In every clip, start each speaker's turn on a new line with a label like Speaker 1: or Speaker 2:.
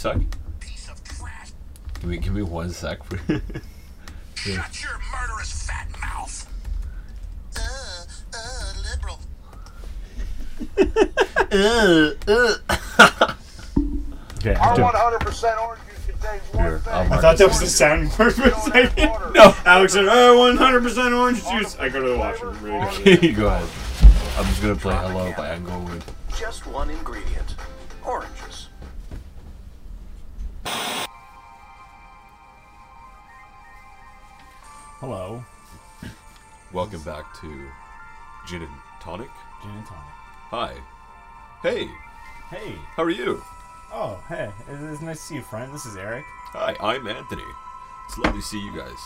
Speaker 1: sec? Give me, give me one sec.
Speaker 2: Shut your murderous fat mouth. Uh, uh, liberal.
Speaker 3: Okay.
Speaker 4: Our
Speaker 3: after-
Speaker 4: 100% orange juice contains one
Speaker 1: Here,
Speaker 4: thing.
Speaker 1: I'll
Speaker 3: I
Speaker 1: mark
Speaker 3: thought that was the soundboard for a second.
Speaker 1: No.
Speaker 3: Alex said, "Oh, 100% orange juice." I go to the washroom. Really
Speaker 1: Go ahead. I'm just gonna play Hello by Englewood.
Speaker 2: Just one ingredient.
Speaker 1: Welcome back to Gin and Tonic.
Speaker 3: gin and tonic.
Speaker 1: Hi. Hey,
Speaker 3: Hey.
Speaker 1: how are you?
Speaker 3: Oh, hey. It's nice to see you, friend. This is Eric.
Speaker 1: Hi, I'm Anthony. It's lovely to see you guys.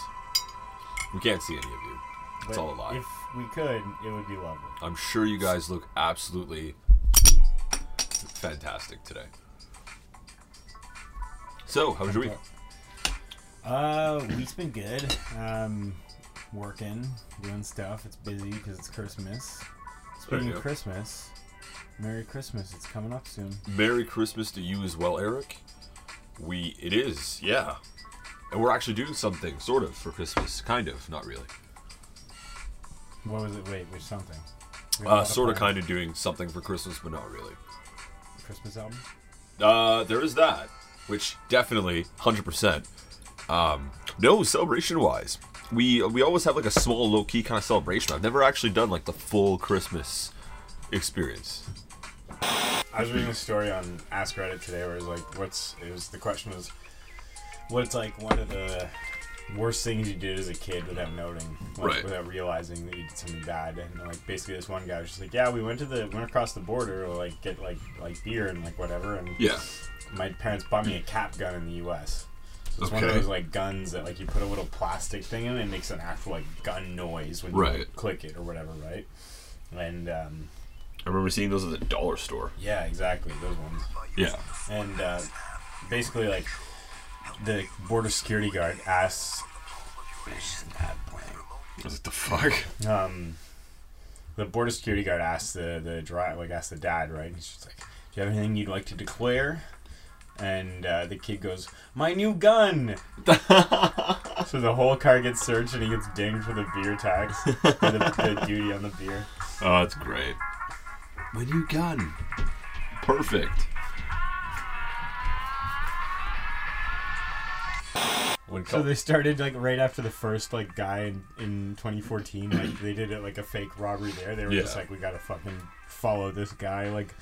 Speaker 1: We can't see any of you. It's
Speaker 3: But
Speaker 1: all a lie.
Speaker 3: If we could, it would be lovely.
Speaker 1: I'm sure you guys look absolutely fantastic today. So, how was your week?
Speaker 3: Uh, week's been good. Um, working, doing stuff. It's busy because it's Christmas. Speaking of. Christmas, Merry Christmas. It's coming up soon.
Speaker 1: Merry Christmas to you as well, Eric. We it is, yeah. And we're actually doing something, sort of, for Christmas. Kind of, not really.
Speaker 3: What was it? Wait, which something? We have a
Speaker 1: Uh, sort of, kind of doing something for Christmas, but not really.
Speaker 3: Christmas album.
Speaker 1: Uh, there is that, which definitely, hundred percent. Um, no celebration wise, we we always have like a small, low key kind of celebration. I've never actually done like the full Christmas experience.
Speaker 3: I was reading a story on Ask Reddit today where it was like, what's it was the question was, what's like one of the worst things you did as a kid without noting, like,
Speaker 1: Right.
Speaker 3: without realizing that you did something bad, and like basically this one guy was just like, yeah, we went to the went across the border to like get like like beer and like whatever, and
Speaker 1: Yeah.
Speaker 3: my parents bought me a cap gun in the U.S. It's one of those like guns that like you put a little plastic thing in and it makes an actual like gun noise when you
Speaker 1: Right.
Speaker 3: like, click it or whatever, right? And um,
Speaker 1: I remember seeing those at the dollar store.
Speaker 3: yeah, exactly those ones.
Speaker 1: Yeah.
Speaker 3: and uh, basically like the border security guard asks
Speaker 1: What the fuck?
Speaker 3: um, the border security guard asks the the drive like asks the dad right he's just like do you have anything you'd like to declare and uh, the kid goes my new gun so the whole car gets searched and he gets dinged for the beer tax for the, the duty on the beer
Speaker 1: Oh, that's great. My new gun. Perfect.
Speaker 3: So they started like right after the first like guy in, in 2014 like they did it like a fake robbery there they were just like we gotta fucking follow this guy like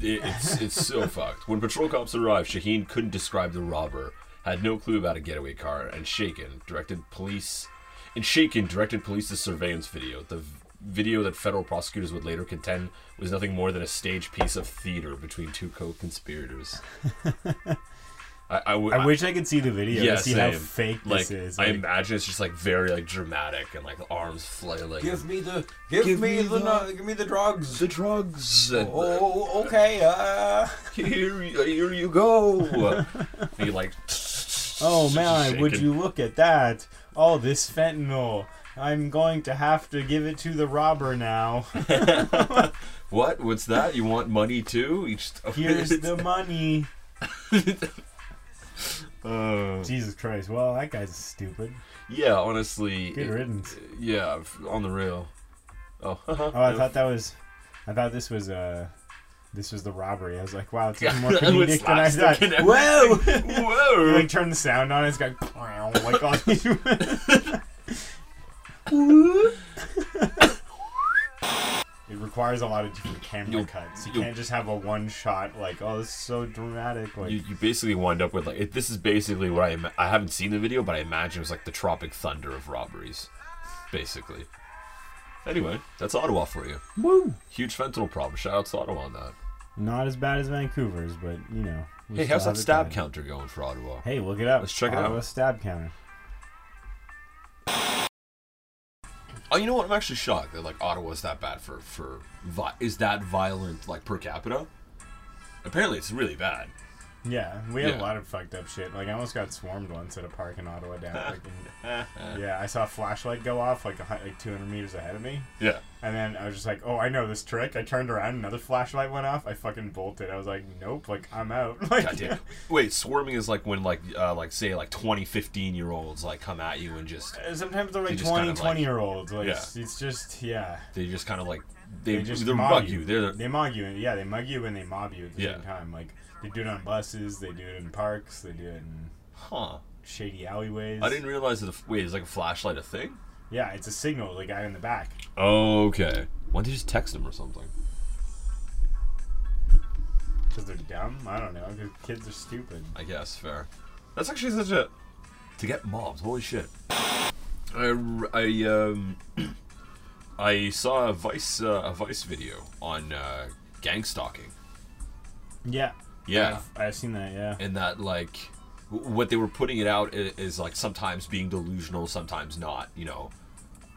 Speaker 1: It, it's it's so fucked. When patrol cops arrived, Shaheen couldn't describe the robber, had no clue about a getaway car, and Shaheen directed police. And Shaheen directed police to surveillance video. The video that federal prosecutors would later contend was nothing more than a staged piece of theater between two co-conspirators. I, I, w-
Speaker 3: I wish I could see the video
Speaker 1: yeah,
Speaker 3: to see how fake
Speaker 1: like,
Speaker 3: this is.
Speaker 1: I imagine it's just like very like dramatic and like the arms flailing.
Speaker 5: Give me the give,
Speaker 1: Give
Speaker 5: me,
Speaker 1: me
Speaker 5: the,
Speaker 1: the-
Speaker 5: nu- give me the drugs.
Speaker 1: the drugs. and-
Speaker 5: Oh, okay. Uh,
Speaker 1: here, here you go. he like.
Speaker 3: oh man, would you look at that? All this fentanyl. I'm going to have to give it to the robber now.
Speaker 1: What? What's that? You want money too?
Speaker 3: Here's the money.
Speaker 1: Uh,
Speaker 3: Jesus Christ. Well, that guy's stupid.
Speaker 1: yeah, honestly.
Speaker 3: Good
Speaker 1: it-
Speaker 3: riddance.
Speaker 1: yeah, on the rail. Oh,
Speaker 3: Oh, I thought that was. I thought this was uh This was the robbery. I was like, wow, it's even more
Speaker 1: with
Speaker 3: comedic than I thought.
Speaker 1: slapstick and
Speaker 3: Whoa!
Speaker 1: Whoa!
Speaker 3: You like turn the sound on. It's got like all these. Requires a lot of different camera
Speaker 1: You'll-
Speaker 3: cuts. You can't just have a one shot like, oh, this is so dramatic. Like,
Speaker 1: you, you basically wind up with like it, this is basically what I I haven't seen the video, but I imagine it was like the Tropic Thunder of robberies, basically. Anyway, that's Ottawa for you.
Speaker 3: woo!
Speaker 1: Huge fentanyl problem. Shout out to Ottawa on that.
Speaker 3: Not as bad as Vancouver's, but you know.
Speaker 1: Hey, how's that stab counter going for Ottawa?
Speaker 3: Hey, look it up.
Speaker 1: Let's check it out.
Speaker 3: Ottawa stab counter.
Speaker 1: Oh, you know what? I'm actually shocked that like Ottawa's that bad for for is that violent like per capita. Apparently, it's really bad.
Speaker 3: Yeah, we had
Speaker 1: Yeah.
Speaker 3: a lot of fucked up shit. Like I almost got swarmed once at a park in Ottawa. Down, like, in- yeah, I saw a flashlight go off like a, like 200 meters ahead of me,
Speaker 1: Yeah.
Speaker 3: and then I was just like, "Oh, I know this trick." I turned around, another flashlight went off. I fucking bolted. I was like, "Nope, like I'm out." like,
Speaker 1: Goddamn. Wait, swarming is like when like uh, like say like 20, 15 year olds like come at you and just
Speaker 3: Sometimes they're like
Speaker 1: just
Speaker 3: 20,
Speaker 1: kind of,
Speaker 3: 20
Speaker 1: like-
Speaker 3: year olds. Like
Speaker 1: Yeah.
Speaker 3: it's, it's just yeah.
Speaker 1: they just kind of like they,
Speaker 3: They just
Speaker 1: they mug
Speaker 3: you.
Speaker 1: you. They're
Speaker 3: They mug you, and yeah, they mug you and they mob you at the
Speaker 1: Yeah.
Speaker 3: same time. Like they do it on buses, they do it in parks, they do it in
Speaker 1: huh.
Speaker 3: shady alleyways.
Speaker 1: I didn't realize that. The, wait, is like a flashlight a thing?
Speaker 3: Yeah, it's a signal. The guy in the back.
Speaker 1: Okay. Why don't you just text him or something?
Speaker 3: Because they're dumb? I don't know. Because kids are stupid.
Speaker 1: I guess fair. That's actually such a to get mobbed. Holy shit! I I um I saw a Vice uh, a Vice video on uh, gang stalking.
Speaker 3: Yeah.
Speaker 1: Yeah,
Speaker 3: I've, I've seen that, yeah.
Speaker 1: and that like what they were putting it out is like sometimes being delusional, sometimes not. You know,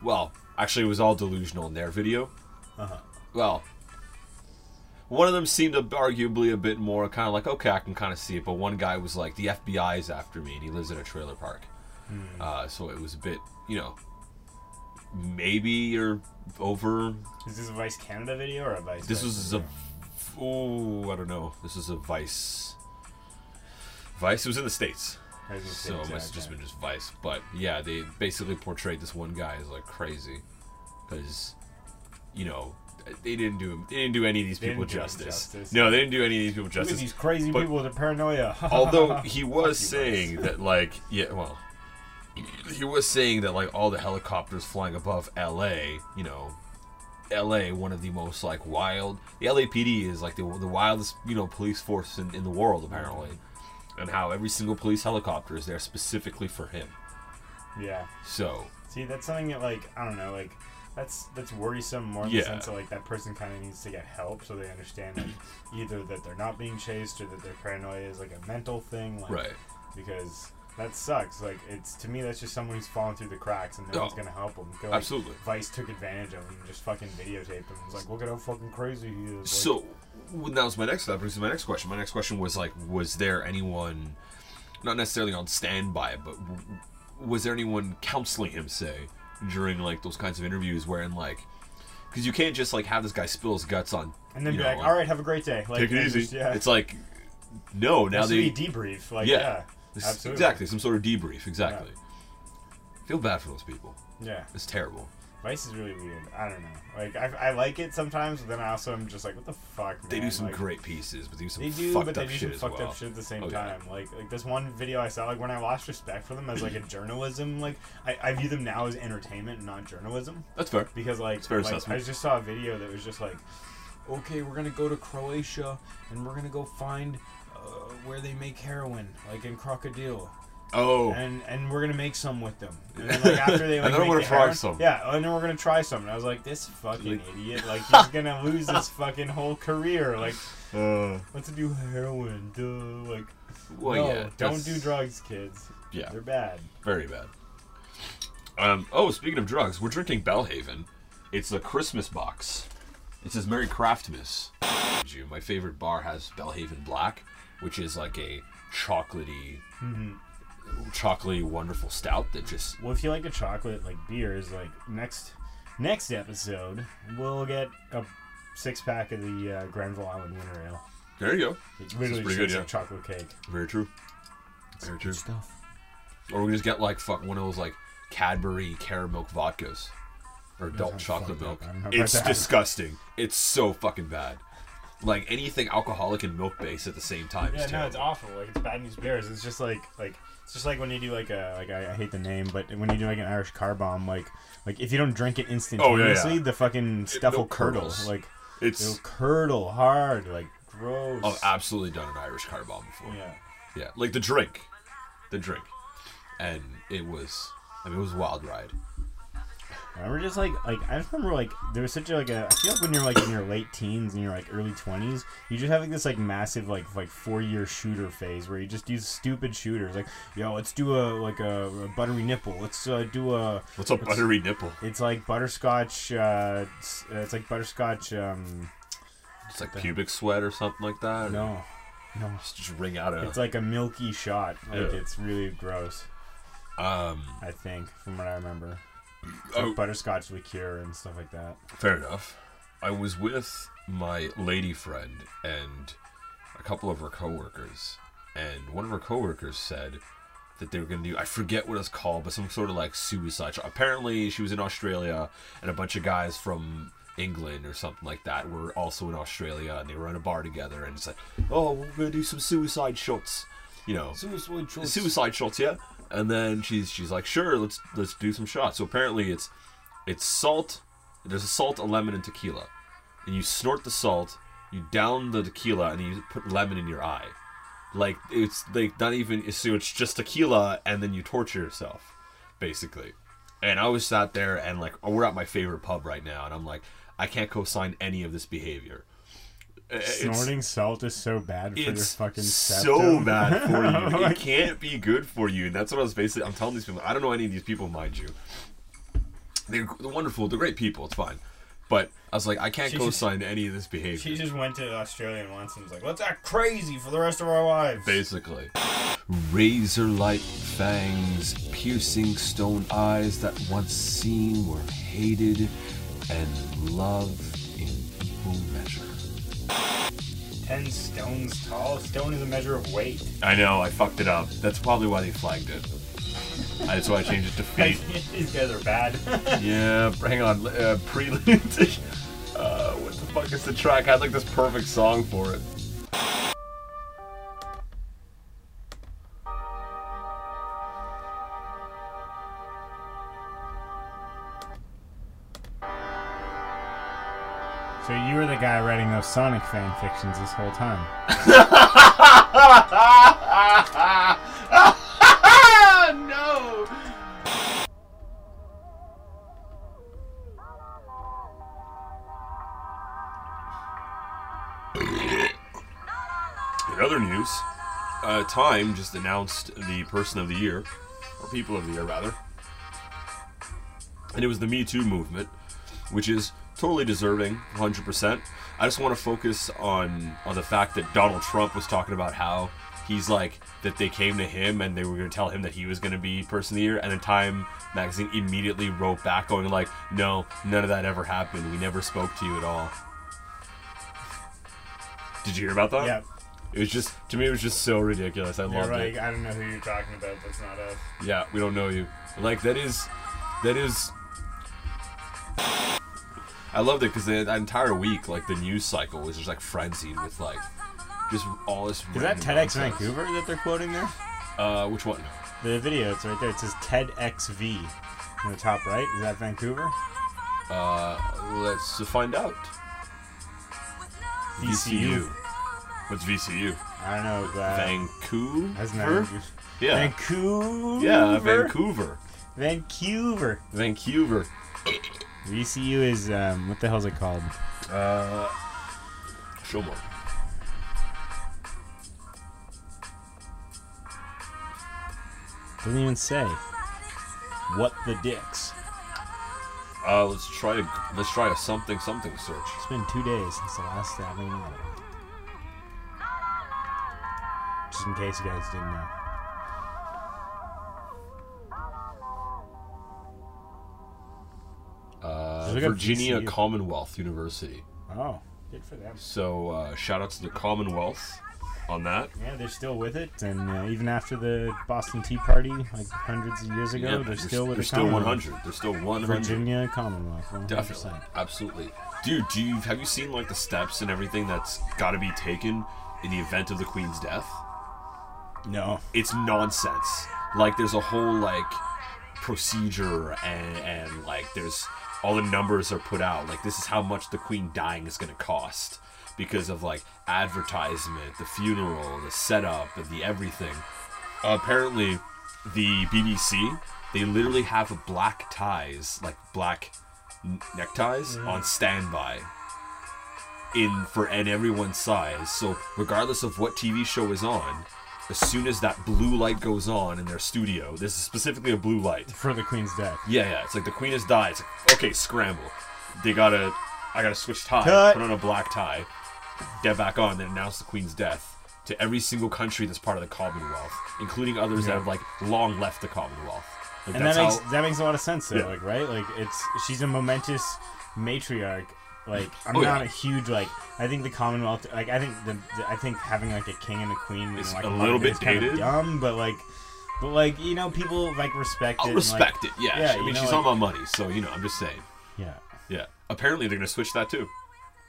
Speaker 1: well, actually, it was all delusional in their video.
Speaker 3: Uh-huh.
Speaker 1: Well, one of them seemed arguably a bit more kind of like, okay, I can kind of see it, but one guy was like, the FBI is after me, and he lives in a trailer park. Uh, so it was a bit, you know, maybe you're over.
Speaker 3: Is this a Vice Canada video or a Vice?
Speaker 1: This was a, oh, I don't know. This is a Vice. Vice It was in the states. So it must have just been just Vice. But yeah, they basically portrayed this one guy as like crazy, because you know they didn't do they didn't do any of these
Speaker 3: They
Speaker 1: people
Speaker 3: didn't do him
Speaker 1: justice.
Speaker 3: justice.
Speaker 1: No, they didn't do any of these people justice.
Speaker 3: these crazy
Speaker 1: But-
Speaker 3: people with their paranoia.
Speaker 1: Although he was saying that like yeah, well, he was saying that like all the helicopters flying above L.A. You know. LA, one of the most like wild. The LAPD is like the, the wildest, you know, police force in, in the world apparently, and how every single police helicopter is there specifically for him.
Speaker 3: Yeah.
Speaker 1: So
Speaker 3: See, that's something that like I don't know, like that's that's worrisome more in
Speaker 1: Yeah.
Speaker 3: the sense that like that person kind of needs to get help so they understand like either that they're not being chased or that their paranoia is like a mental thing. Like,
Speaker 1: right,
Speaker 3: Because that sucks. Like it's to me that's just someone who's fallen through the cracks and no
Speaker 1: Oh.
Speaker 3: one's gonna help them. Like,
Speaker 1: absolutely.
Speaker 3: Vice took advantage of him and just fucking videotaped him. It was like, look at how fucking crazy he is. Like,
Speaker 1: So well, that was my next. That brings my next question. My next question was like, was there anyone, not necessarily on standby, but w- was there anyone counseling him, say, during like those kinds of interviews, wherein like, because you can't just like have this guy spill his guts on,
Speaker 3: and then be
Speaker 1: know,
Speaker 3: like, all right, have a great day. Like,
Speaker 1: take it easy.
Speaker 3: just- yeah.
Speaker 1: It's like, no, now they
Speaker 3: debrief. Like,
Speaker 1: Yeah.
Speaker 3: yeah.
Speaker 1: Exactly some sort of debrief. Exactly. Feel bad for those people.
Speaker 3: Yeah.
Speaker 1: It's terrible.
Speaker 3: Vice is really weird. I don't know. Like I, I like it sometimes, but then I also am just like, what the fuck, man?
Speaker 1: They do some
Speaker 3: Like,
Speaker 1: great pieces, but they do some
Speaker 3: They do,
Speaker 1: fucked
Speaker 3: but they
Speaker 1: up
Speaker 3: do
Speaker 1: shit
Speaker 3: some fucked
Speaker 1: well.
Speaker 3: up shit at the same
Speaker 1: Oh, yeah.
Speaker 3: time. Like like this one video I saw, like when I lost respect for them as like a journalism, like I, I view them now as entertainment, and not journalism.
Speaker 1: That's fair.
Speaker 3: Because like,
Speaker 1: fair
Speaker 3: like I just saw a video that was just like, okay, we're gonna go to Croatia and we're gonna go find uh, where they make heroin, like in Crocodile.
Speaker 1: Oh,
Speaker 3: and and we're gonna make some with them. And then like after they
Speaker 1: And then we're gonna try
Speaker 3: heroin-
Speaker 1: some.
Speaker 3: Yeah, and then we're gonna try some. And I was like, this fucking
Speaker 1: Like-
Speaker 3: idiot, like he's gonna lose his fucking whole career. Like,
Speaker 1: uh,
Speaker 3: let's do heroin, duh. Like,
Speaker 1: well,
Speaker 3: no,
Speaker 1: yeah,
Speaker 3: don't do drugs, kids.
Speaker 1: Yeah.
Speaker 3: they're bad.
Speaker 1: Very bad. Um, oh, speaking of drugs, we're drinking Belhaven. It's a Christmas box. It says Merry Craftmas. My favorite bar has Belhaven Black, which is like a chocolatey, chocolatey, wonderful stout that just
Speaker 3: Well, if you like a chocolate like beers, like next next episode, we'll get a six pack of the uh, Granville Island Winter Ale.
Speaker 1: there you go.
Speaker 3: It literally
Speaker 1: pretty
Speaker 3: tastes
Speaker 1: good,
Speaker 3: like chocolate cake.
Speaker 1: Very true. Very true.
Speaker 3: Stuff.
Speaker 1: Or we can just get like fuck one of those like Cadbury caramel vodkas or adult chocolate milk.
Speaker 3: up. I don't know about
Speaker 1: It's disgusting. It's so fucking bad. Like anything alcoholic and milk based at the same time.
Speaker 3: Yeah, no, it's awful. Like it's bad news bears. It's just like like it's just like when you do like a like I, I hate the name, but when you do like an Irish car bomb, like like if you don't drink it oh, instantaneously, the fucking stuff will curdle.
Speaker 1: curdles.
Speaker 3: Like
Speaker 1: It's
Speaker 3: it'll curdle hard. Like gross.
Speaker 1: I've absolutely done an Irish car bomb before.
Speaker 3: yeah.
Speaker 1: Yeah, like the drink, the drink, and it was. I mean, it was a wild ride.
Speaker 3: I remember just like like I just remember like there was such a like a I feel like when you're like in your late teens and you're like early twenties, you just have like this like massive like like four year shooter phase where you just use stupid shooters like yo let's do a like a, a buttery nipple let's uh, do a
Speaker 1: What's a buttery nipple?
Speaker 3: It's like butterscotch. Uh, it's, it's like butterscotch. Um,
Speaker 1: It's like pubic sweat or something like that.
Speaker 3: no, No.
Speaker 1: just, just wring out a.
Speaker 3: It's like a milky shot. Like
Speaker 1: Yeah.
Speaker 3: it's really gross.
Speaker 1: um,
Speaker 3: I think, from what I remember, It's
Speaker 1: oh,
Speaker 3: butterscotch liqueur and stuff like that.
Speaker 1: fair enough. I was with my lady friend and a couple of her coworkers, and one of her coworkers said that they were going to do I forget what it's called, but some sort of like suicide. shot. Apparently, she was in Australia, and a bunch of guys from England or something like that were also in Australia, and they were in a bar together, and it's like, oh, we're going to do some suicide shots, you know,
Speaker 3: Suicide shots.
Speaker 1: suicide shots, yeah. And then she's she's like, sure, let's let's do some shots. So apparently, it's it's salt. There's a salt, a lemon, and tequila, and you snort the salt, you down the tequila, and you put lemon in your eye. Like it's like not even so it's just tequila, and then you torture yourself, basically. And I was sat there and like oh, we're at my favorite pub right now, and I'm like, I can't co-sign any of this behavior. Uh, It's-
Speaker 3: Snorting salt is so bad for your fucking
Speaker 1: it's
Speaker 3: so
Speaker 1: bad for you. It can't be good for you, and that's what I was basically. I'm telling these people. I don't know any of these people, mind you. They're, they're wonderful. They're great people. It's fine, but I was like, I can't co-sign any of this behavior.
Speaker 5: She just went to Australia once and was like, let's act crazy for the rest of our lives.
Speaker 1: Basically, razor-like fangs, piercing stone eyes that once seen were hated, and love in equal measure.
Speaker 5: Ten stones tall. Stone is a measure of weight.
Speaker 1: I know. I fucked it up. That's probably why they flagged it. That's why I changed it to feet.
Speaker 5: These guys are bad.
Speaker 1: Yeah, hang on. Uh, prelude. uh, what the fuck is the track? I had like this perfect song for it.
Speaker 3: Those Sonic fan fictions this whole time.
Speaker 1: no. In other news, uh, Time just announced the Person of the Year, or People of the Year rather, and it was the Me Too movement, which is totally deserving, 100%. I just want to focus on on the fact that Donald Trump was talking about how he's like that they came to him and they were going to tell him that he was going to be Person of the Year, and then Time magazine immediately wrote back going like, "No, none of that ever happened. We never spoke to you at all." Did you hear about that?
Speaker 3: Yeah,
Speaker 1: It was just to me, it was just so ridiculous. I
Speaker 3: you're
Speaker 1: loved
Speaker 3: like,
Speaker 1: it.
Speaker 3: I don't know who you're talking about. That's not us.
Speaker 1: Yeah, we don't know you. Like that is, that is. I loved it because the entire week, like the news cycle was just like frenzied with like, just all this.
Speaker 3: Is that TEDx
Speaker 1: nonsense.
Speaker 3: Vancouver that they're quoting there?
Speaker 1: Uh, which one?
Speaker 3: The video, it's right there. It says TEDxV in the top right. Is that Vancouver?
Speaker 1: Uh, let's find out.
Speaker 3: VCU.
Speaker 1: What's VCU?
Speaker 3: I don't know. Uh,
Speaker 1: Vancouver.
Speaker 3: Hasn't
Speaker 1: Yeah.
Speaker 3: Vancouver?
Speaker 1: yeah, Vancouver.
Speaker 3: Vancouver.
Speaker 1: Vancouver.
Speaker 3: VCU is um, what the hell's it called?
Speaker 1: Uh, show more.
Speaker 3: Doesn't even say. What the dicks?
Speaker 1: Uh, let's try a let's try a something something search.
Speaker 3: It's been two days since the last Ottawa. Just in case you guys didn't know.
Speaker 1: Uh,
Speaker 3: Just look up
Speaker 1: Virginia
Speaker 3: VCU.
Speaker 1: Commonwealth University.
Speaker 3: Oh, good for them.
Speaker 1: So uh, shout out to the Commonwealth on that.
Speaker 3: Yeah, they're still with it, and uh, even after the Boston Tea Party, like hundreds of years ago,
Speaker 1: Yeah,
Speaker 3: they're still with
Speaker 1: they're
Speaker 3: the
Speaker 1: still 100. They're still 100.
Speaker 3: Virginia Commonwealth. 100%.
Speaker 1: Definitely, absolutely, dude. Do you have you seen like the steps and everything that's got to be taken in the event of the Queen's death?
Speaker 3: No.
Speaker 1: It's nonsense. Like there's a whole like procedure and and like there's all the numbers are put out. Like this is how much the Queen dying is gonna cost because of like advertisement, the funeral, the setup, and the everything. apparently, the BBC they literally have black ties, like black n- neckties, mm. on standby in for and everyone's size. So regardless of what TV show is on, as soon as that blue light goes on in their studio, this is specifically a blue light.
Speaker 3: For the Queen's death.
Speaker 1: Yeah, yeah. It's like the queen has died. It's like, okay, scramble. They gotta, I gotta switch ties.
Speaker 3: Cut.
Speaker 1: Put on a black tie. Get back on. Then announce the queen's death. to every single country that's part of the Commonwealth, including others that have like long left the Commonwealth. Like,
Speaker 3: and that makes
Speaker 1: how-
Speaker 3: that makes a lot of sense though
Speaker 1: Yeah.
Speaker 3: like right like it's she's a momentous matriarch like oh, i'm
Speaker 1: Oh,
Speaker 3: not
Speaker 1: yeah.
Speaker 3: a huge like i think the commonwealth like i think the, the i think having like a king and a queen and, like
Speaker 1: a little bit
Speaker 3: is kind of dumb but like but like you know people like respect it
Speaker 1: I'll
Speaker 3: and,
Speaker 1: respect
Speaker 3: like,
Speaker 1: it. Yeah,
Speaker 3: yeah,
Speaker 1: I
Speaker 3: you
Speaker 1: mean
Speaker 3: know,
Speaker 1: she's
Speaker 3: like-
Speaker 1: on my money, so you know I'm just saying.
Speaker 3: yeah
Speaker 1: Yeah. Apparently they're gonna switch that too.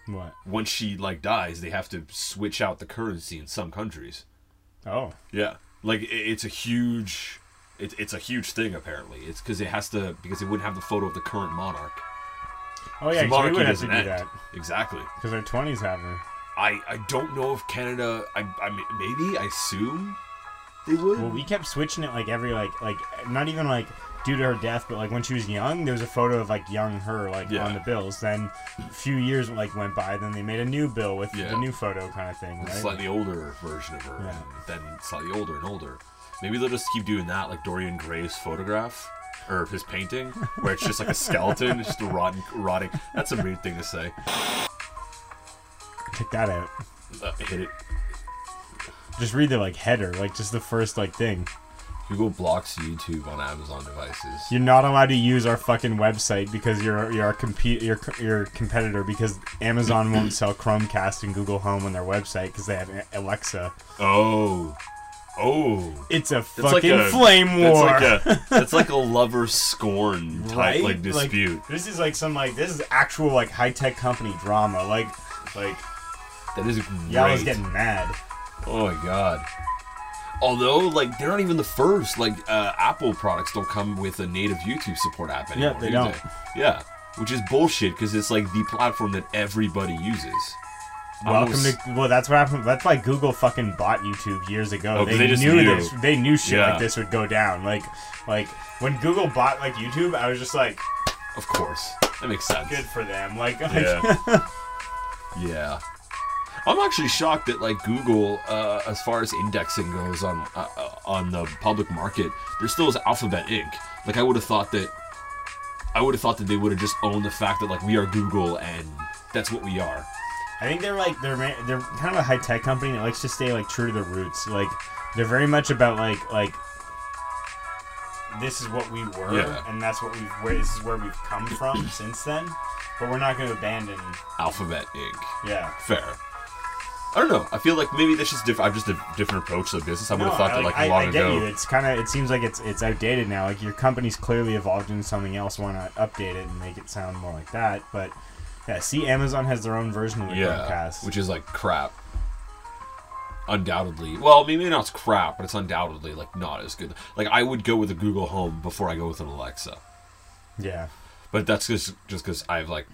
Speaker 3: what
Speaker 1: Once she like dies, they have to switch out the currency in some countries.
Speaker 3: oh
Speaker 1: Yeah, like i- it's a huge, it's it's a huge thing. Apparently, it's because it has to because it wouldn't have the photo of the current monarch.
Speaker 3: Oh yeah
Speaker 1: The
Speaker 3: we would have to do
Speaker 1: end.
Speaker 3: that
Speaker 1: Exactly.
Speaker 3: because our 20s have her
Speaker 1: I I don't know if Canada. I I maybe I assume they would.
Speaker 3: well we kept switching it like every like like not even like due to her death but like when she was young there was a photo of like young her like
Speaker 1: Yeah.
Speaker 3: on the bills then a few years like went by then they made a new bill with
Speaker 1: Yeah.
Speaker 3: the new photo kind of thing right
Speaker 1: slightly older version of her,
Speaker 3: Yeah.
Speaker 1: and then slightly older and older. Maybe they'll just keep doing that, like Dorian Gray's photograph or his painting, where it's just like a skeleton, just a rotten, rotting. That's a weird thing to say.
Speaker 3: Check that out.
Speaker 1: Uh, hit it.
Speaker 3: Just read the like header, like just the first like thing.
Speaker 1: Google blocks YouTube on Amazon devices.
Speaker 3: You're not allowed to use our fucking website because you're you're our compete your your competitor because Amazon won't sell Chromecast and Google Home on their website because they have Alexa.
Speaker 1: Oh, oh.
Speaker 3: It's a
Speaker 1: It's like
Speaker 3: fucking
Speaker 1: a
Speaker 3: flame
Speaker 1: That's
Speaker 3: war.
Speaker 1: like a that's like a lover scorn type
Speaker 3: right?
Speaker 1: like dispute.
Speaker 3: this is like some like this is actual like high tech company drama. Like like
Speaker 1: that is great.
Speaker 3: yeah, I was getting mad.
Speaker 1: Oh my god. Although, like, they're not even the first. Like, uh, Apple products don't come with a native YouTube support app anymore.
Speaker 3: Yeah, they
Speaker 1: do
Speaker 3: don't.
Speaker 1: Yeah, which is bullshit because it's like the platform that everybody uses.
Speaker 3: Welcome to well. That's what happened. That's why Google fucking bought YouTube years ago.
Speaker 1: Oh,
Speaker 3: they,
Speaker 1: they just
Speaker 3: knew,
Speaker 1: knew.
Speaker 3: this. They knew shit
Speaker 1: Yeah.
Speaker 3: like this would go down. Like, like when Google bought like YouTube, I was just like,
Speaker 1: Of course, that makes sense.
Speaker 3: good for them. Like, like
Speaker 1: Yeah. yeah. I'm actually shocked that like Google, uh, as far as indexing goes on uh, on the public market, there still is Alphabet Inc. Like I would have thought that, I would have thought that they would have just owned the fact that like we are Google and that's what we are.
Speaker 3: I think they're like they're they're kind of a high tech company that likes to stay like true to their roots. Like, they're very much about like like. This is what we were,
Speaker 1: Yeah.
Speaker 3: and that's what we've. Where, this is where we've come from since then. But we're not going to abandon.
Speaker 1: Alphabet Inc.
Speaker 3: Yeah.
Speaker 1: Fair. I don't know. I feel like maybe that's just different. I've just a different approach to the business. I would have thought
Speaker 3: I,
Speaker 1: that like
Speaker 3: I,
Speaker 1: long
Speaker 3: I get
Speaker 1: ago.
Speaker 3: you. It's kind of. It seems like it's it's outdated now. Like your company's clearly evolved into something else. Why not update it and make it sound more like that? But yeah, see, Amazon has their own version of the
Speaker 1: Yeah,
Speaker 3: Chromecast.
Speaker 1: which is like crap. Undoubtedly, well, maybe not it's crap, but it's undoubtedly like not as good. Like I would go with a Google Home before I go with an Alexa,
Speaker 3: yeah.
Speaker 1: but that's just just because I have like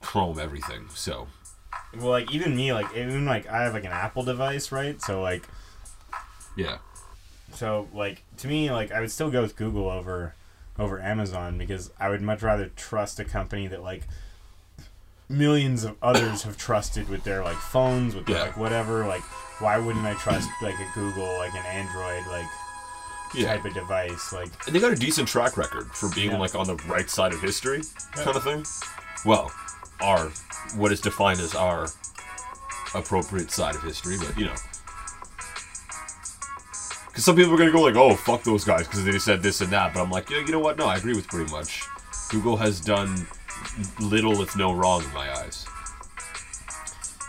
Speaker 1: Chrome everything. So
Speaker 3: Well, like even me, like even like I have like an Apple device, right? So like
Speaker 1: yeah,
Speaker 3: so like to me, like I would still go with Google over over Amazon because I would much rather trust a company that like millions of others have trusted with their like phones with their
Speaker 1: Yeah.
Speaker 3: like whatever like why wouldn't i trust like a google like an android like
Speaker 1: yeah.
Speaker 3: type of device like
Speaker 1: And they got a decent track record for being
Speaker 3: Yeah.
Speaker 1: like on the right side of history, kind of thing. Well, our what is defined as our appropriate side of history, but you know. Because some people are gonna go like, "Oh, fuck those guys," because they said this and that. But I'm like, yeah, you know what? No, I agree with pretty much. Google has done little, if no wrong, in my eyes.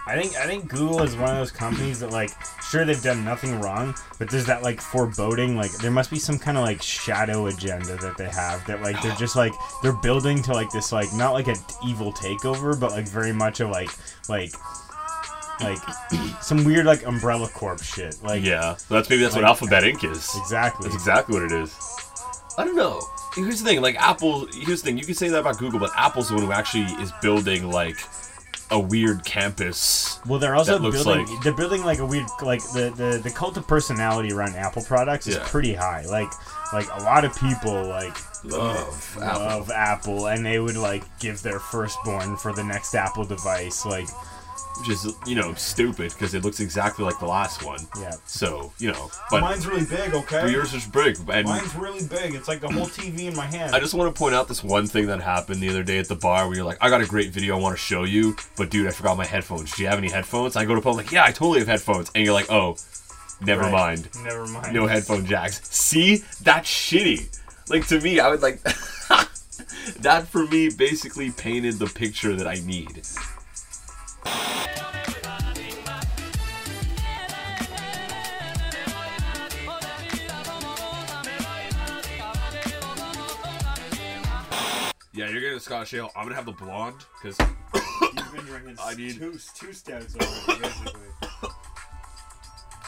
Speaker 3: i think i think google is one of those companies that like sure they've done nothing wrong but there's that like foreboding like there must be some kind of like shadow agenda that they have that like they're just like they're building to like this like not like an evil takeover but like very much a like like like some weird like umbrella corp shit like
Speaker 1: Yeah, that's maybe that's what Alphabet Inc. is.
Speaker 3: exactly
Speaker 1: That's exactly what it is. I don't know. Here's the thing, like Apple. Here's the thing. You can say that about Google, but Apple's the one who actually is building like a weird campus.
Speaker 3: Well, they're also building.
Speaker 1: like-
Speaker 3: They're building like a weird, like the, the the cult of personality around Apple products is
Speaker 1: Yeah.
Speaker 3: pretty high. Like like a lot of people like
Speaker 1: Love Apple.
Speaker 3: love Apple, and they would like give their firstborn for the next Apple device. Like
Speaker 1: which is you know stupid because it looks exactly like the last one.
Speaker 6: Yeah.
Speaker 1: So you know, but
Speaker 6: Mine's really big, okay?
Speaker 1: but yours is big. And
Speaker 6: Mine's really big. It's like the whole TV in my hand.
Speaker 1: I just want to point out this one thing that happened the other day at the bar where you're like, I got a great video I want to show you, but dude, I forgot my headphones. Do you have any headphones? I go to Paul, I'm like, yeah, I totally have headphones. And you're like, oh, never
Speaker 6: Right.
Speaker 1: mind.
Speaker 3: Never mind.
Speaker 1: No headphone jacks. See? That's shitty. Like, to me, I would like. that for me basically painted the picture that I need. Yeah, you're getting a Scotch ale. I'm gonna have the blonde because
Speaker 3: You've been drinking
Speaker 1: I need-
Speaker 3: two, two stouts already, basically.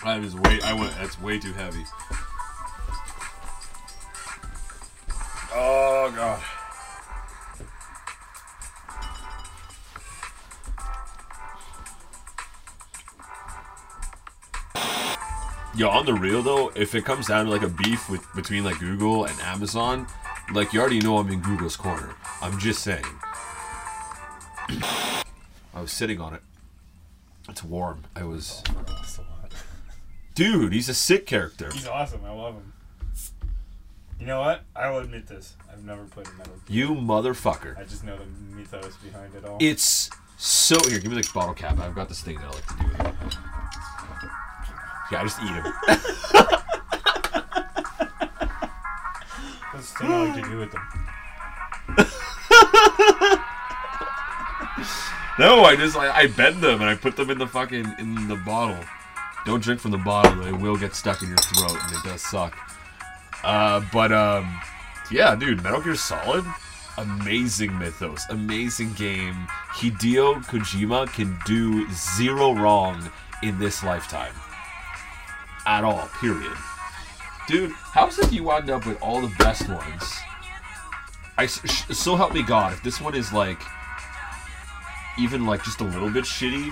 Speaker 1: I was way. I went. That's way too heavy. Oh god. Yo, on the real though, if it comes down to like a beef with between like Google and Amazon, like you already know I'm in Google's corner. I'm just saying. I was sitting on it. It's warm. I was.
Speaker 3: Oh, a lot.
Speaker 1: Dude, he's a sick character.
Speaker 3: He's awesome. I love him. You know what? I will admit this. I've never played Metal Gear.
Speaker 1: You motherfucker.
Speaker 3: I just know the mythos behind it all.
Speaker 1: It's so here. Give me the bottle cap. I've got this thing that I like to do. With it. Yeah, I just eat him.
Speaker 3: That's the I like to do with them.
Speaker 1: no, I just I, I bend them and I put them in the fucking in the bottle. Don't drink from the bottle; it will get stuck in your throat, and it does suck. Uh, but um, yeah, dude, Metal Gear Solid, amazing mythos, amazing game. Hideo Kojima can do zero wrong in this lifetime. At all, period. Dude, how is it you wind up with all the best ones? I, sh- so help me God, if this one is like even like just a little bit shitty,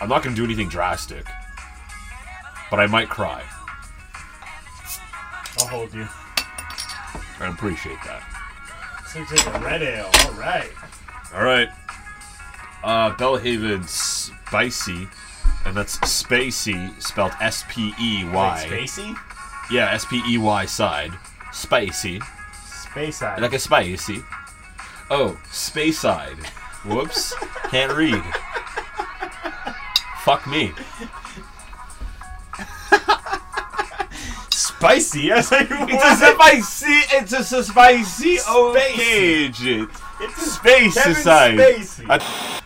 Speaker 1: I'm not gonna do anything drastic. But I might cry.
Speaker 3: I'll hold you.
Speaker 1: I appreciate that.
Speaker 3: So take a red ale. All right.
Speaker 1: All right. Uh, Belhaven spicy, and that's spacey spelled S P E
Speaker 3: Like Spacey?
Speaker 1: Yeah, S P E Y side. Spicy,
Speaker 3: Space side.
Speaker 1: like a spicy. Oh, space side. Whoops, can't read. Fuck me.
Speaker 3: spicy. Yes, I
Speaker 1: It's a spicy. It's a spicy. Okay, shit.
Speaker 3: It's a
Speaker 1: Space
Speaker 3: Kevin
Speaker 1: aside.
Speaker 3: Spacey.
Speaker 1: I-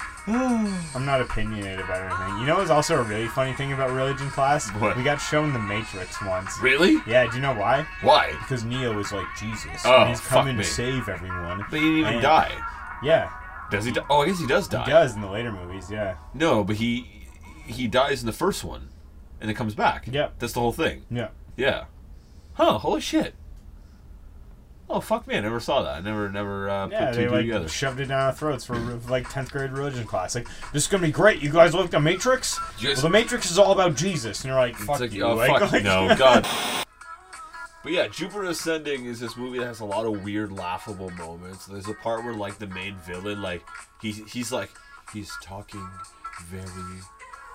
Speaker 3: not opinionated about anything. You know what's also a really funny thing about religion class?
Speaker 1: What?
Speaker 3: We got shown the Matrix once.
Speaker 1: Really?
Speaker 3: Yeah, do you know why?
Speaker 1: Why?
Speaker 3: Because Neo is like Jesus.
Speaker 1: Oh,
Speaker 3: and he's coming to save everyone.
Speaker 1: But he didn't even die.
Speaker 3: Yeah,
Speaker 1: Does he? Die? Oh, I guess he does die.
Speaker 3: he does in the later movies, yeah.
Speaker 1: No, but he he dies in the first one, and then comes back.
Speaker 3: Yep.
Speaker 1: That's the whole thing.
Speaker 3: Yeah.
Speaker 1: Yeah. Huh? Holy shit. Oh fuck me! I never saw that. I never never uh,
Speaker 3: Yeah,
Speaker 1: put two
Speaker 3: they
Speaker 1: two
Speaker 3: like
Speaker 1: together.
Speaker 3: shoved it down our throats for like 10th grade religion class. Like, this is gonna be great. You guys look at the Matrix? Well, the Matrix is all about Jesus. And you're like, fuck
Speaker 1: It's like,
Speaker 3: you.
Speaker 1: oh
Speaker 3: like,
Speaker 1: fuck
Speaker 3: like-
Speaker 1: no, God. But yeah, Jupiter Ascending is this movie that has a lot of weird, laughable moments. There's a part where like the main villain, like he's he's like he's talking very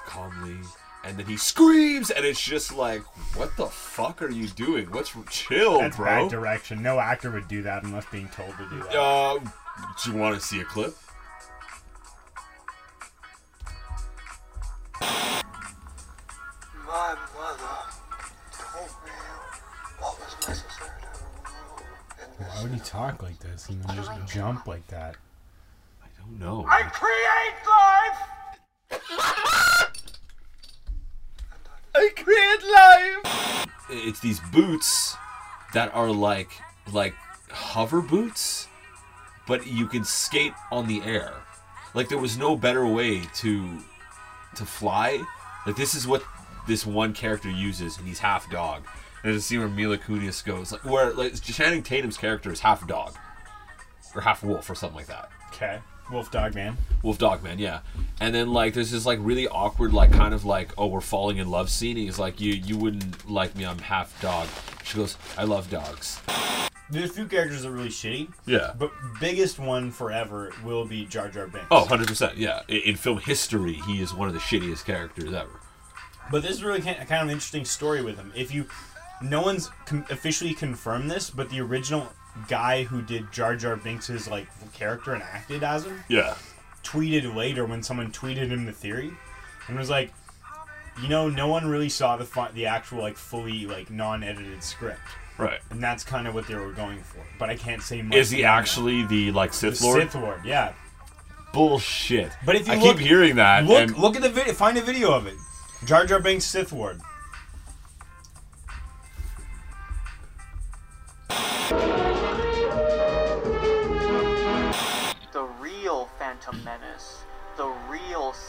Speaker 1: calmly, and then he screams, and it's just like, what the fuck are you doing? What's chill,
Speaker 3: That's
Speaker 1: bro?
Speaker 3: bad direction. No actor would do that unless being told to do that.
Speaker 1: Uh, do you want to see a clip?
Speaker 4: My mother told me what was necessary to rule.
Speaker 3: Why would he talk like this and then just jump like that?
Speaker 1: I don't know.
Speaker 4: I create life!
Speaker 1: I create life. It's these boots that are like like hover boots, but you can skate on the air. Like there was no better way to to fly. Like this is what this one character uses, and he's half dog. And there's a scene where Mila Kunis goes like where like Channing Tatum's character is half dog or half wolf or something like that.
Speaker 3: Okay. Wolf Dog Man.
Speaker 1: Wolf Dog Man, yeah. And then like there's this like really awkward like kind of like oh we're falling in love scene. He's like you you wouldn't like me. I'm half dog. She goes I love dogs.
Speaker 3: There's a few characters that are really shitty,
Speaker 1: Yeah.
Speaker 3: but biggest one forever will be Jar Jar Binks.
Speaker 1: Oh, 100%. Yeah. In, in film history, he is one of the shittiest characters ever.
Speaker 3: But this is really kind kind of an interesting story with him. If you, no one's com- officially confirmed this, but the original guy who did Jar Jar Binks's like character and acted as him
Speaker 1: Yeah.
Speaker 3: tweeted later when someone tweeted him the theory, and was like, you know, no one really saw the fi- the actual like fully like non-edited script,
Speaker 1: Right.
Speaker 3: and that's kind of what they were going for. But I can't say much.
Speaker 1: Is he
Speaker 3: beyond that.
Speaker 1: actually the, like,
Speaker 3: the
Speaker 1: Sith Lord?
Speaker 3: Sith Lord? Yeah.
Speaker 1: Bullshit.
Speaker 3: But if you
Speaker 1: I
Speaker 3: look-
Speaker 1: keep hearing that.
Speaker 3: Look,
Speaker 1: and-
Speaker 3: look at the video. Find a video of it. Jar Jar Binks Sith Lord.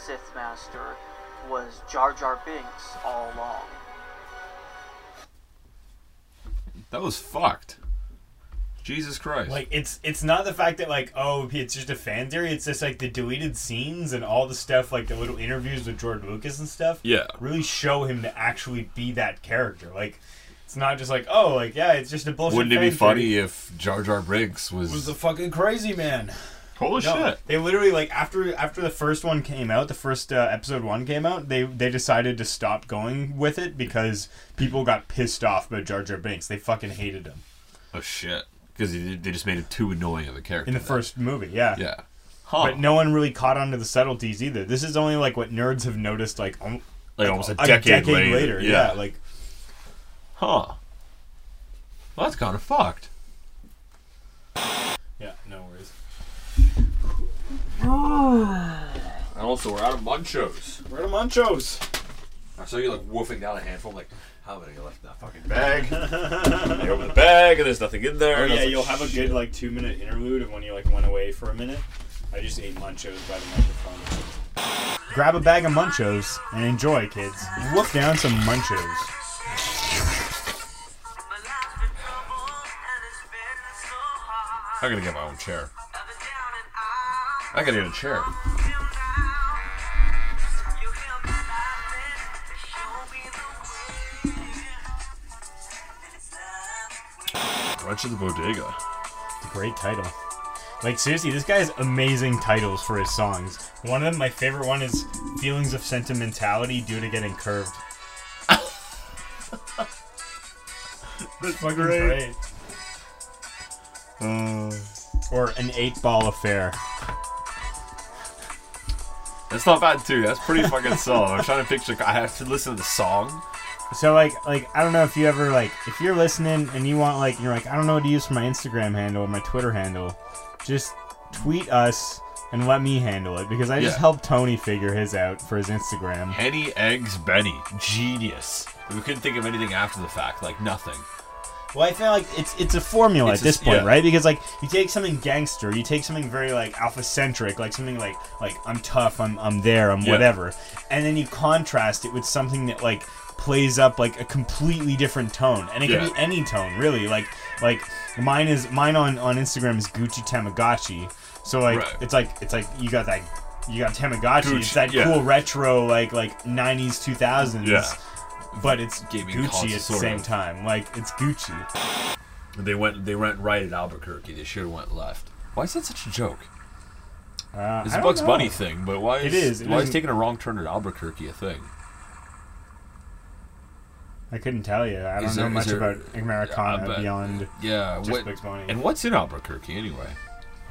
Speaker 7: Sith Master, was Jar Jar Binks all along.
Speaker 1: that was fucked. Jesus Christ.
Speaker 3: Like it's it's not the fact that like oh it's just a fan theory. It's just like the deleted scenes and all the stuff like the little interviews with George Lucas and stuff.
Speaker 1: yeah.
Speaker 3: really show him to actually be that character. Like it's not just like oh like yeah it's just a bullshit.
Speaker 1: Wouldn't it be
Speaker 3: fan
Speaker 1: funny
Speaker 3: theory.
Speaker 1: if Jar Jar Binks was,
Speaker 3: was the fucking crazy man?
Speaker 1: Holy
Speaker 3: No,
Speaker 1: shit?
Speaker 3: they literally like after after the first one came out, the first uh, episode one came out. They they decided to stop going with it because people got pissed off about Jar Jar Binks. They fucking hated him
Speaker 1: Oh shit! Because they just made him too annoying of a character.
Speaker 3: in the first movie. Yeah.
Speaker 1: Yeah. Huh.
Speaker 3: But no one really caught on to the subtleties either. This is only like what nerds have noticed, like, um,
Speaker 1: like almost a decade, later.
Speaker 3: Yeah. like
Speaker 1: Huh. Well, that's kind of fucked.
Speaker 3: Yeah, no worries.
Speaker 1: And also, we're out of munchos.
Speaker 3: We're out of Munchos.
Speaker 1: I saw you like woofing down a handful. Like, how many left in that fucking bag? I open the bag and there's nothing in there.
Speaker 3: Oh
Speaker 1: and I was
Speaker 3: yeah,
Speaker 1: like,
Speaker 3: you'll have a good like two minute interlude of when you like went away for a minute. I just ate Munchos by the microphone. Grab a bag of Munchos and enjoy, kids. Woof down some Munchos.
Speaker 1: I gotta get my own chair. I gotta get a chair. Brunch of the Bodega.
Speaker 3: Great title. Like seriously, this guy has amazing titles for his songs. One of them, my favorite one, is "Feelings of Sentimentality Due to Getting Curved."
Speaker 1: That's
Speaker 3: Fucking great.
Speaker 1: Uh,
Speaker 3: Or "An Eight Ball Affair."
Speaker 1: That's not bad too. That's pretty fucking solid. I'm trying to picture. I have to listen to the song.
Speaker 3: So like like I don't know if you ever like if you're listening and you want like you're like I don't know what to use for my Instagram handle or my Twitter handle, just tweet us and let me handle it because I just
Speaker 1: Yeah.
Speaker 3: helped Tony figure his out for his Instagram.
Speaker 1: Henny Eggs Benny. Genius. We couldn't think of anything after the fact. Like nothing.
Speaker 3: Well, I feel like it's it's a formula
Speaker 1: It's
Speaker 3: at
Speaker 1: a-
Speaker 3: this point,
Speaker 1: yeah.
Speaker 3: right? Because like you take something gangster, you take something very like alpha centric, like something like like I'm tough, I'm I'm there, I'm
Speaker 1: Yeah.
Speaker 3: whatever, and then you contrast it with something that like plays up like a completely different tone, and it can be any tone really. Like like mine is mine on on Instagram is Gucci Tamagotchi, so like
Speaker 1: Right.
Speaker 3: it's like it's like you got that. You got Tamagotchi.
Speaker 1: Gucci,
Speaker 3: it's that
Speaker 1: yeah.
Speaker 3: cool retro, like like '90s, 2000s.
Speaker 1: Yeah.
Speaker 3: But it's
Speaker 1: Gaming
Speaker 3: Gucci at the same
Speaker 1: of.
Speaker 3: time. Like it's Gucci.
Speaker 1: They went. They went right at Albuquerque. They should have went left. Why is that such a joke?
Speaker 3: Uh,
Speaker 1: It's a Bugs
Speaker 3: know.
Speaker 1: Bunny thing, but why is
Speaker 3: It is, it
Speaker 1: why is
Speaker 3: is.
Speaker 1: taking a wrong turn at Albuquerque a thing?
Speaker 3: I couldn't tell you. I don't
Speaker 1: Is
Speaker 3: know
Speaker 1: there- is
Speaker 3: much
Speaker 1: there-
Speaker 3: about Americana
Speaker 1: bet.
Speaker 3: beyond
Speaker 1: Yeah.
Speaker 3: just
Speaker 1: what,
Speaker 3: Bugs Bunny.
Speaker 1: and what's in Albuquerque anyway?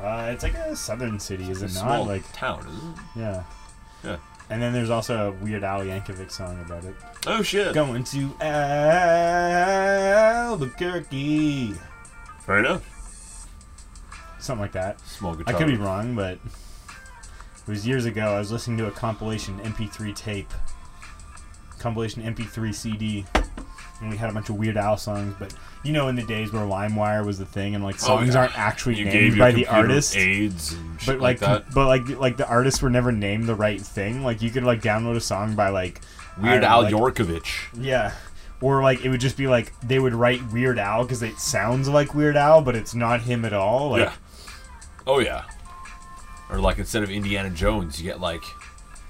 Speaker 3: uh, it's like a southern city, is it
Speaker 1: It's a
Speaker 3: not?
Speaker 1: small
Speaker 3: Like,
Speaker 1: town, isn't it?
Speaker 3: yeah.
Speaker 1: Yeah.
Speaker 3: And then there's also a Weird Al Yankovic song about it.
Speaker 1: Oh shit.
Speaker 3: Going to Albuquerque.
Speaker 1: Fair enough.
Speaker 3: Something like that.
Speaker 1: Small guitar.
Speaker 3: I could be wrong, but it was years ago. I was listening to a compilation MP3 tape, compilation MP3 CD, and we had a bunch of Weird Al songs. But you know, in the days where LimeWire was the thing, and like
Speaker 1: Oh,
Speaker 3: songs
Speaker 1: yeah.
Speaker 3: aren't actually
Speaker 1: You
Speaker 3: named by the artist.
Speaker 1: AIDS and shit
Speaker 3: But
Speaker 1: like,
Speaker 3: like,
Speaker 1: that.
Speaker 3: but like, like the artists were never named the right thing. Like you could like download a song by like
Speaker 1: Weird Al
Speaker 3: like-
Speaker 1: Yorkovich.
Speaker 3: yeah, or like it would just be like they would write Weird Al because it sounds like Weird Al, but it's not him at all. Like
Speaker 1: yeah. Oh yeah. Or like instead of Indiana Jones, you get like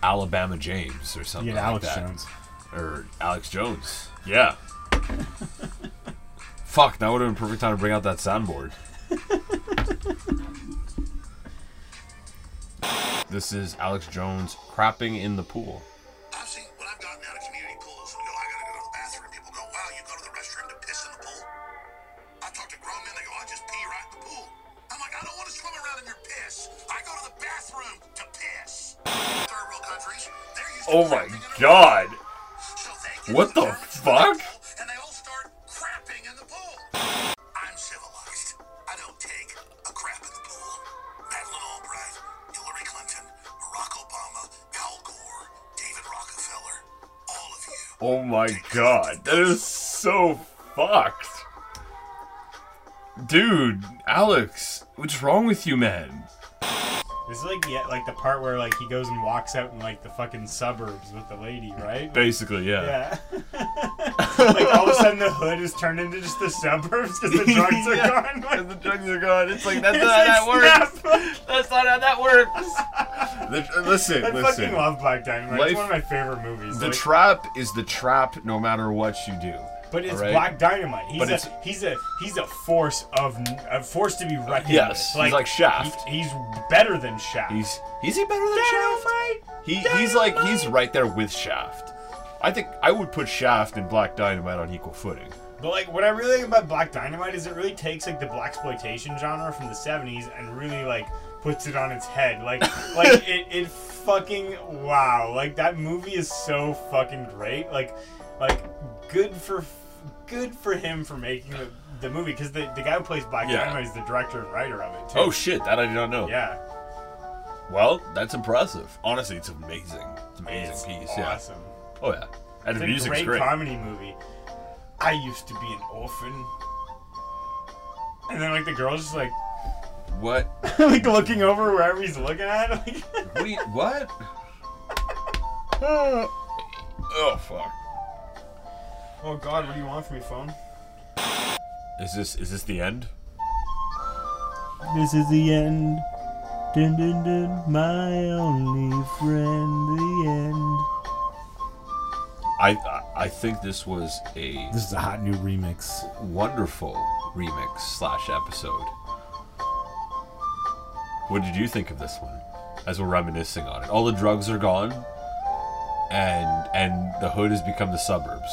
Speaker 1: Alabama James or something like
Speaker 3: Alex
Speaker 1: that.
Speaker 3: Jones.
Speaker 1: Or Alex Jones. Yeah. Fuck, that would have been perfect time to bring out that soundboard. this is Alex Jones crapping in the pool.
Speaker 2: I've when I've gotten out of community pools and go, I gotta go to the bathroom. People go, wow, you go to the restroom to piss in the pool? I talk to grown men, they go, I just pee right in the pool. I'm like, I don't want to swim around in your piss. I go to the bathroom to piss. Third world countries, they're used
Speaker 1: Oh my
Speaker 2: crapping in a
Speaker 1: god.
Speaker 2: So
Speaker 1: What the fuck? God, that is so fucked. Dude, Alex, what's wrong with you, man?
Speaker 3: This is like the like the part where like he goes and walks out in like the fucking suburbs with the lady, right?
Speaker 1: Basically, yeah.
Speaker 3: Yeah. like all of a sudden the hood is turned into just the suburbs because the drugs are
Speaker 1: Yeah,
Speaker 3: gone.
Speaker 1: 'cause the drugs are gone. It's like that's
Speaker 3: It's
Speaker 1: not how that works.
Speaker 3: snap.
Speaker 1: That's not how that works. The- listen,
Speaker 3: I
Speaker 1: listen.
Speaker 3: fucking love Black Dynamite.
Speaker 1: Life-
Speaker 3: it's one of my favorite movies.
Speaker 1: The
Speaker 3: Like,
Speaker 1: trap is the trap, no matter what you do.
Speaker 3: but it's
Speaker 1: alright?
Speaker 3: Black Dynamite. He's
Speaker 1: But
Speaker 3: a he's a he's a force of a force to be reckoned
Speaker 1: Yes,
Speaker 3: with.
Speaker 1: he's like Shaft.
Speaker 3: he- he's better than Shaft.
Speaker 1: He's is he better than Shaft?
Speaker 3: Dynamite.
Speaker 1: He he's like he's right there with Shaft. I think I would put Shaft and Black Dynamite on equal footing.
Speaker 3: But like, what I really like about Black Dynamite is it really takes like the black exploitation genre from the '70s and really like puts it on its head. Like, like it, it fucking wow. Like that movie is so fucking great. Like, like good for good for him for making the, the movie because the, the guy who plays Black
Speaker 1: Yeah.
Speaker 3: Dynamite is the director and writer of it too.
Speaker 1: Oh shit, that I did not know.
Speaker 3: yeah,
Speaker 1: Well, that's impressive. Honestly, it's amazing. It's amazing
Speaker 3: it's
Speaker 1: piece.
Speaker 3: awesome.
Speaker 1: Yeah. Oh yeah. And
Speaker 3: It's
Speaker 1: the music's
Speaker 3: great,
Speaker 1: great.
Speaker 3: comedy movie. I used to be an orphan. And then like the girl's just like
Speaker 1: What?
Speaker 3: like looking over wherever he's looking at. Like,
Speaker 1: What? Do you, what? oh fuck.
Speaker 3: oh God, what do you want from your phone?
Speaker 1: Is this is this the end?
Speaker 8: This is the end. Dun, dun, dun, my only friend, the end.
Speaker 1: I I- I think this was a
Speaker 8: This is a hot new remix.
Speaker 1: wonderful remix slash episode. What did you think of this one? As we're reminiscing on it, all the drugs are gone, and and the hood has become the suburbs.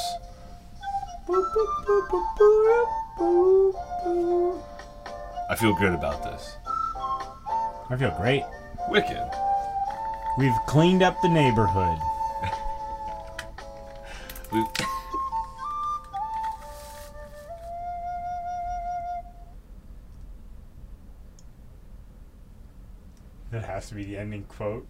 Speaker 1: I feel good about this.
Speaker 3: I feel great.
Speaker 1: Wicked.
Speaker 3: We've cleaned up the neighborhood.
Speaker 1: We-
Speaker 3: That has to be the ending quote.